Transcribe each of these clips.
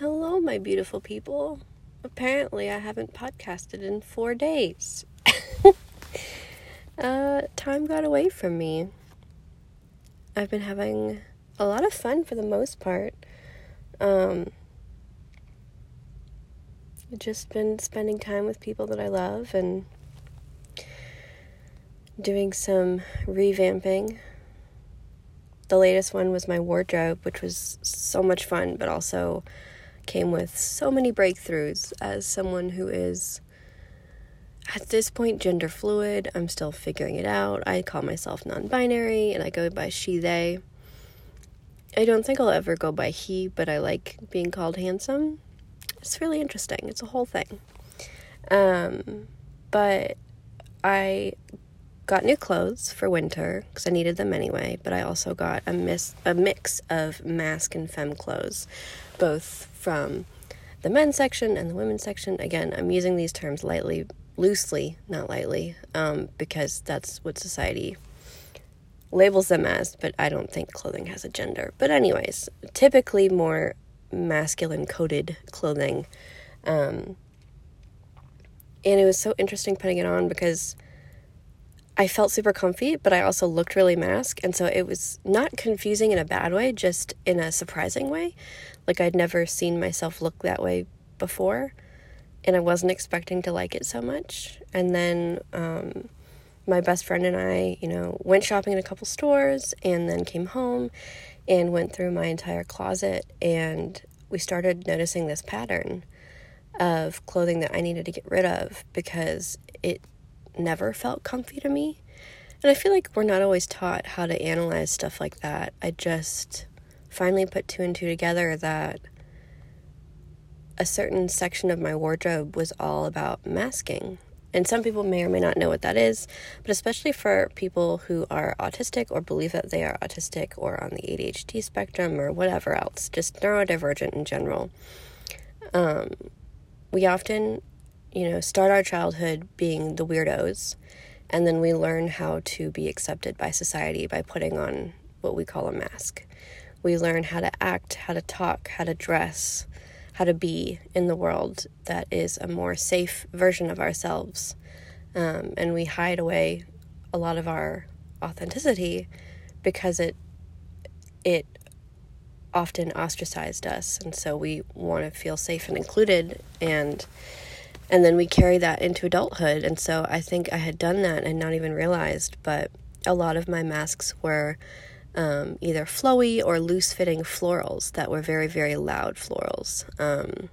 Hello, my beautiful people. Apparently, I haven't podcasted in four days. uh, time got away from me. I've been having a lot of fun for the most part. Um, just been spending time with people that I love and doing some revamping. The latest one was my wardrobe, which was so much fun, but also came with so many breakthroughs as someone who is at this point gender fluid. I'm still figuring it out. I call myself non binary and I go by she, they. I don't think I'll ever go by he, but I like being called handsome. It's really interesting. It's a whole thing. Um, but I got new clothes for winter because I needed them anyway, but I also got a, mis- a mix of masc and femme clothes, both from the men's section and the women's section. Again, I'm using these terms lightly, loosely, not lightly, um, because that's what society labels them as, but I don't think clothing has a gender. But, anyways, typically more masculine coded clothing. Um, and it was so interesting putting it on because I felt super comfy, but I also looked really masc. And so it was not confusing in a bad way, just in a surprising way. Like I'd never seen myself look that way before. And I wasn't expecting to like it so much. And then um, my best friend and I, you know, went shopping in a couple stores and then came home and went through my entire closet. And we started noticing this pattern of clothing that I needed to get rid of because it never felt comfy to me. And I feel like we're not always taught how to analyze stuff like that. I just finally put two and two together that a certain section of my wardrobe was all about masking. And some people may or may not know what that is, but especially for people who are autistic or believe that they are autistic or on the ADHD spectrum or whatever else, just neurodivergent in general. Um, we often you know, start our childhood being the weirdos, and then we learn how to be accepted by society by putting on what we call a mask. We learn how to act, how to talk, how to dress, how to be in the world that is a more safe version of ourselves. Um, and we hide away a lot of our authenticity because it it often ostracized us and so we want to feel safe and included and and then we carry that into adulthood. And so I think I had done that and not even realized, but a lot of my masks were um, either flowy or loose fitting florals that were very, very loud florals. Um,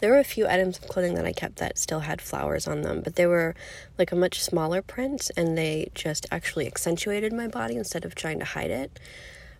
there were a few items of clothing that I kept that still had flowers on them, but they were like a much smaller print and they just actually accentuated my body instead of trying to hide it.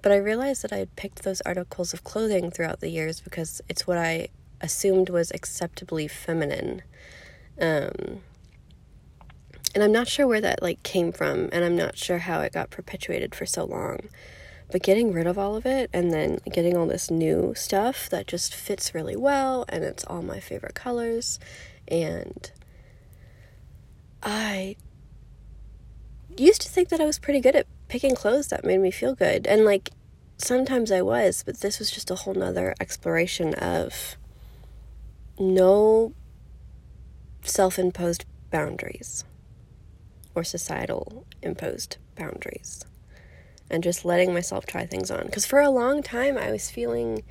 But I realized that I had picked those articles of clothing throughout the years because it's what I assumed was acceptably feminine. Um, and I'm not sure where that like came from, and I'm not sure how it got perpetuated for so long. But getting rid of all of it and then getting all this new stuff that just fits really well and it's all my favorite colors and I used to think that I was pretty good at picking clothes that made me feel good. And like sometimes I was, but this was just a whole nother exploration of no self imposed boundaries or societal imposed boundaries and just letting myself try things on. Because for a long time, I was feeling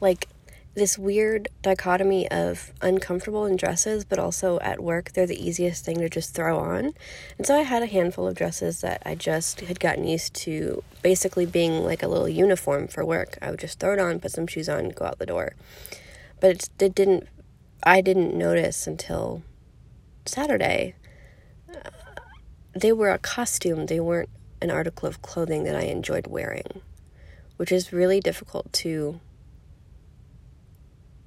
like this weird dichotomy of uncomfortable in dresses, but also at work, they're the easiest thing to just throw on. And so I had a handful of dresses that I just had gotten used to basically being like a little uniform for work. I would just throw it on, put some shoes on, go out the door. But it, it didn't, I didn't notice until Saturday, they were a costume. They weren't an article of clothing that I enjoyed wearing, which is really difficult to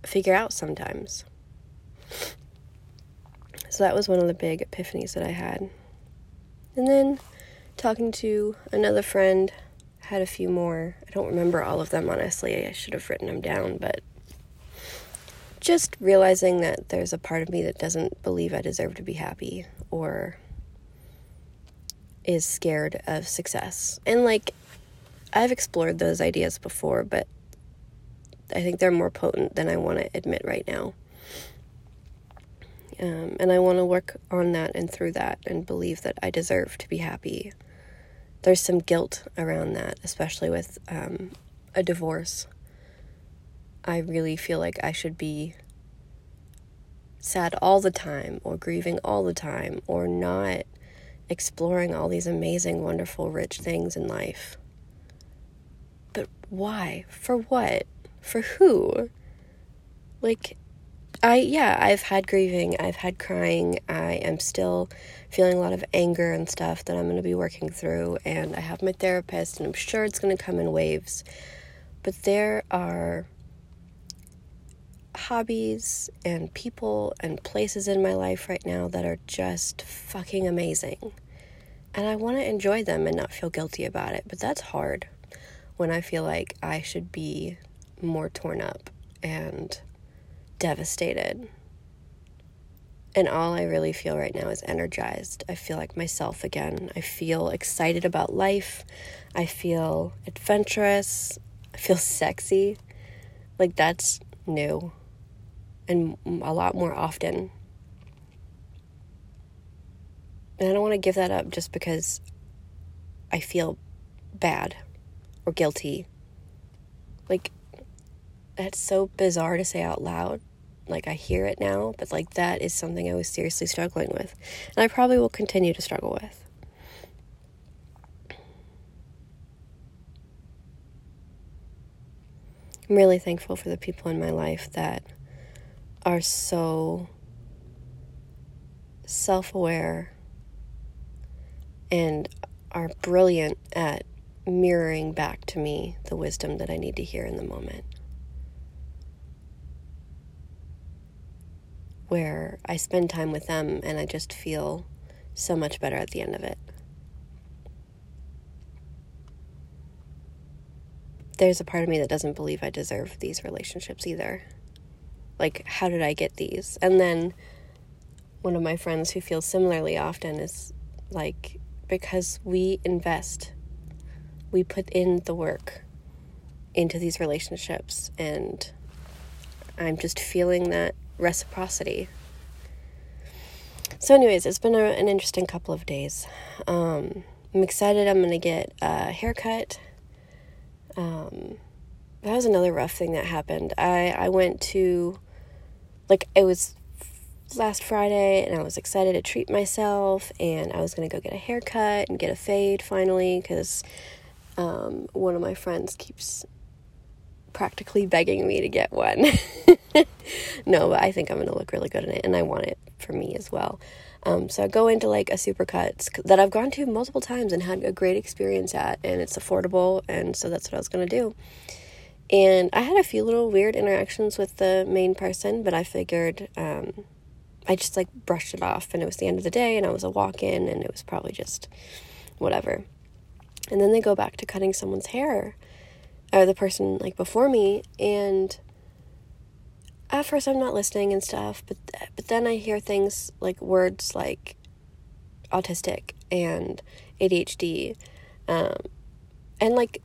figure out sometimes. So that was one of the big epiphanies that I had. And then talking to another friend, had a few more. I don't remember all of them, honestly. I should have written them down, but just realizing that there's a part of me that doesn't believe I deserve to be happy or is scared of success. And like, I've explored those ideas before, but I think they're more potent than I want to admit right now. Um, and I want to work on that and through that and believe that I deserve to be happy. There's some guilt around that, especially with um, a divorce. I really feel like I should be sad all the time or grieving all the time or not exploring all these amazing, wonderful, rich things in life. But why? For what? For who? Like, I, yeah, I've had grieving, I've had crying, I am still feeling a lot of anger and stuff that I'm going to be working through, and I have my therapist, and I'm sure it's going to come in waves. But there are hobbies and people and places in my life right now that are just fucking amazing. And I want to enjoy them and not feel guilty about it. But that's hard when I feel like I should be more torn up and devastated. And all I really feel right now is energized. I feel like myself again. I feel excited about life. I feel adventurous. I feel sexy. Like that's new and a lot more often. And I don't want to give that up just because I feel bad or guilty. Like, that's so bizarre to say out loud. Like, I hear it now, but like, that is something I was seriously struggling with. And I probably will continue to struggle with. I'm really thankful for the people in my life that are so self aware and are brilliant at mirroring back to me the wisdom that I need to hear in the moment. Where I spend time with them and I just feel so much better at the end of it. There's a part of me that doesn't believe I deserve these relationships either like how did I get these? And then one of my friends who feels similarly often is like because we invest we put in the work into these relationships and I'm just feeling that reciprocity. So, anyways, it's been a, an interesting couple of days. Um, I'm excited. I'm to get a haircut. Um, that was another rough thing that happened. I, I went to, like, it was last Friday and I was excited to treat myself and I was going to go get a haircut and get a fade finally because um, one of my friends keeps practically begging me to get one. no, but I think I'm going to look really good in it and I want it for me as well. Um, so I go into like a supercuts that I've gone to multiple times and had a great experience at, and it's affordable, and so that's what I was gonna do. And I had a few little weird interactions with the main person, but I figured um, I just like brushed it off, and it was the end of the day, and I was a walk in, and it was probably just whatever. And then they go back to cutting someone's hair, or the person like before me, and at first I'm not listening and stuff, but but then I hear things like words like autistic and ADHD, um, and like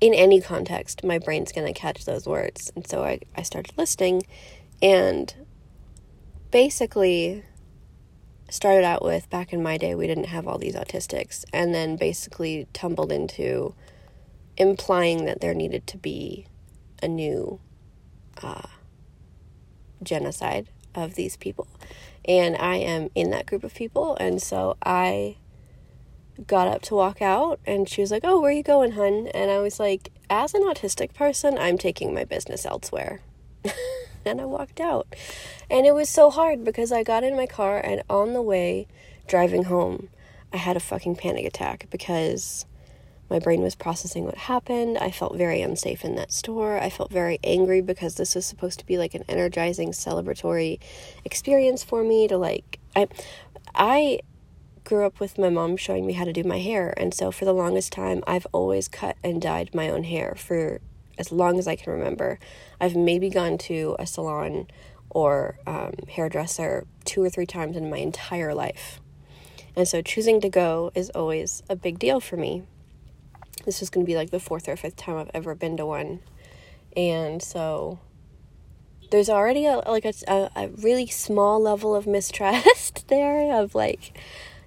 in any context, my brain's going to catch those words. And so I, I started listening and basically started out with back in my day, we didn't have all these autistics, and then basically tumbled into implying that there needed to be a new uh, genocide of these people. And I am in that group of people, and so I got up to walk out and she was like, Oh, where are you going, hun? And I was like, As an autistic person, I'm taking my business elsewhere. and I walked out. And it was so hard because I got in my car and on the way driving home, I had a fucking panic attack because my brain was processing what happened. I felt very unsafe in that store. I felt very angry because this was supposed to be like an energizing celebratory experience for me to like I I grew up with my mom showing me how to do my hair. And so for the longest time, I've always cut and dyed my own hair for as long as I can remember. I've maybe gone to a salon or um, hairdresser two or three times in my entire life. And so choosing to go is always a big deal for me. This is going to be like the fourth or fifth time I've ever been to one. And so there's already a like a, a really small level of mistrust there of like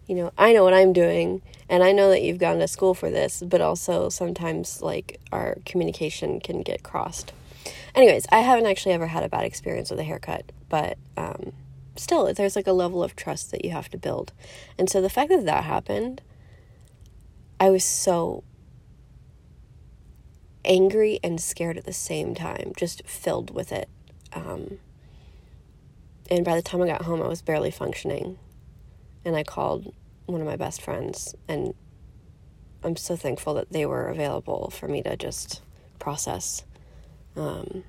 you know i know what i'm doing and i know that you've gone to school for this but also sometimes like our communication can get crossed anyways i haven't actually ever had a bad experience with a haircut but um, still there's like a level of trust that you have to build and so the fact that that happened i was so angry and scared at the same time just filled with it um, and by the time I got home, I was barely functioning. And I called one of my best friends, and I'm so thankful that they were available for me to just process. Um,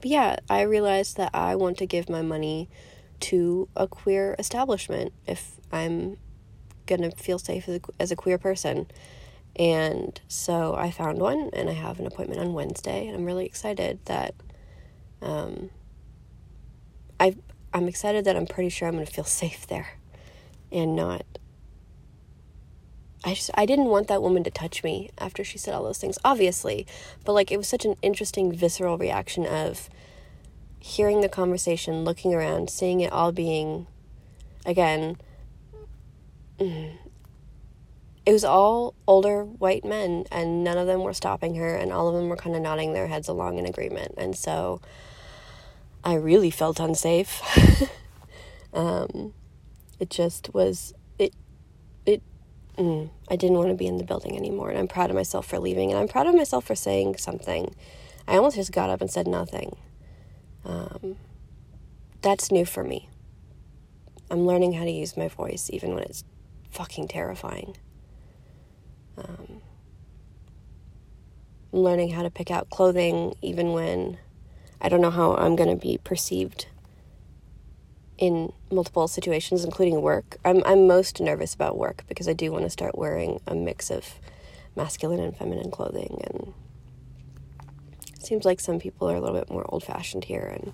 but yeah, I realized that I want to give my money to a queer establishment if I'm gonna feel safe as a, as a queer person. And so I found one, and I have an appointment on Wednesday, and I'm really excited that um, I I'm excited that I'm pretty sure I'm to feel safe there, and not. I just I didn't want that woman to touch me after she said all those things, obviously, but like it was such an interesting visceral reaction of hearing the conversation, looking around, seeing it all being, again. Mm, it was all older white men and none of them were stopping her and all of them were kind of nodding their heads along in agreement and so I really felt unsafe. um, it just was it it mm, I didn't want to be in the building anymore, and I'm proud of myself for leaving, and I'm proud of myself for saying something. I almost just got up and said nothing. Um, that's new for me. I'm learning how to use my voice even when it's fucking terrifying. Um, I'm learning how to pick out clothing even when I don't know how I'm going to be perceived in multiple situations, including work. I'm I'm most nervous about work because I do want to start wearing a mix of masculine and feminine clothing, and it seems like some people are a little bit more old fashioned here, and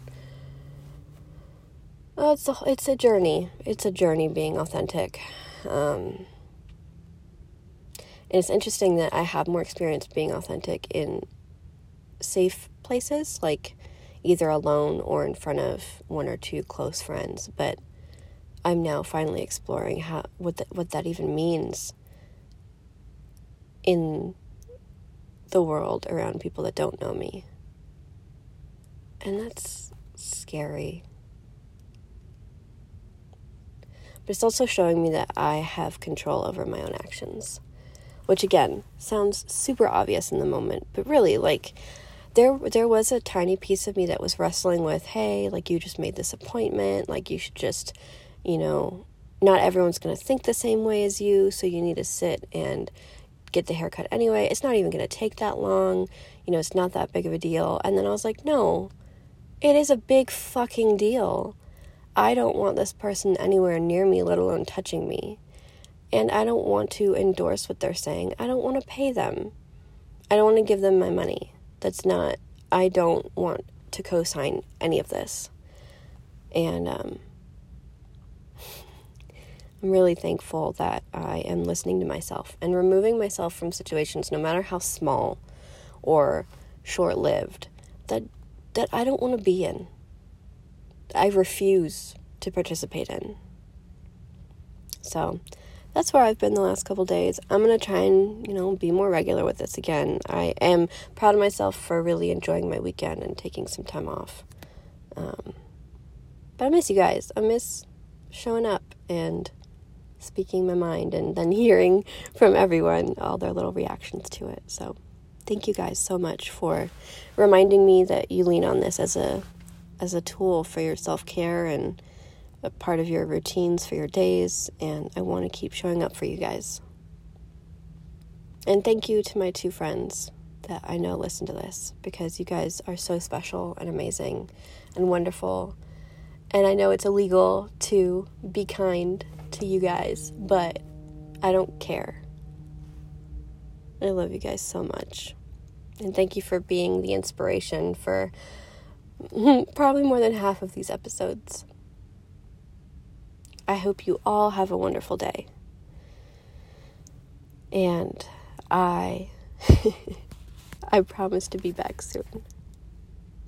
uh, it's a it's a journey. It's a journey being authentic. Um, and it's interesting that I have more experience being authentic in safe places, like either alone or in front of one or two close friends. But I'm now finally exploring how what the, what that even means in the world around people that don't know me. And that's scary. But it's also showing me that I have control over my own actions. Which again sounds super obvious in the moment, but really like there there was a tiny piece of me that was wrestling with, hey, like you just made this appointment, like you should just, you know, not everyone's going to think the same way as you, so you need to sit and get the haircut anyway. It's not even going to take that long. You know, it's not that big of a deal. And then I was like, no. It is a big fucking deal. I don't want this person anywhere near me, let alone touching me. And I don't want to endorse what they're saying. I don't want to pay them. I don't want to give them my money. That's not, I don't want to co sign any of this. And um, I'm really thankful that I am listening to myself and removing myself from situations, no matter how small or short lived, that, that I don't want to be in. I refuse to participate in. So, that's where I've been the last couple days. I'm going to try and, you know, be more regular with this again. I am proud of myself for really enjoying my weekend and taking some time off. Um, but I miss you guys. I miss showing up and speaking my mind and then hearing from everyone all their little reactions to it. So, thank you guys so much for reminding me that you lean on this as a as a tool for your self-care and a part of your routines for your days, and I want to keep showing up for you guys. And thank you to my two friends that I know listen to this because you guys are so special and amazing and wonderful. And I know it's illegal to be kind to you guys, but I don't care. I love you guys so much. And thank you for being the inspiration for probably more than half of these episodes. I hope you all have a wonderful day. And I I promise to be back soon.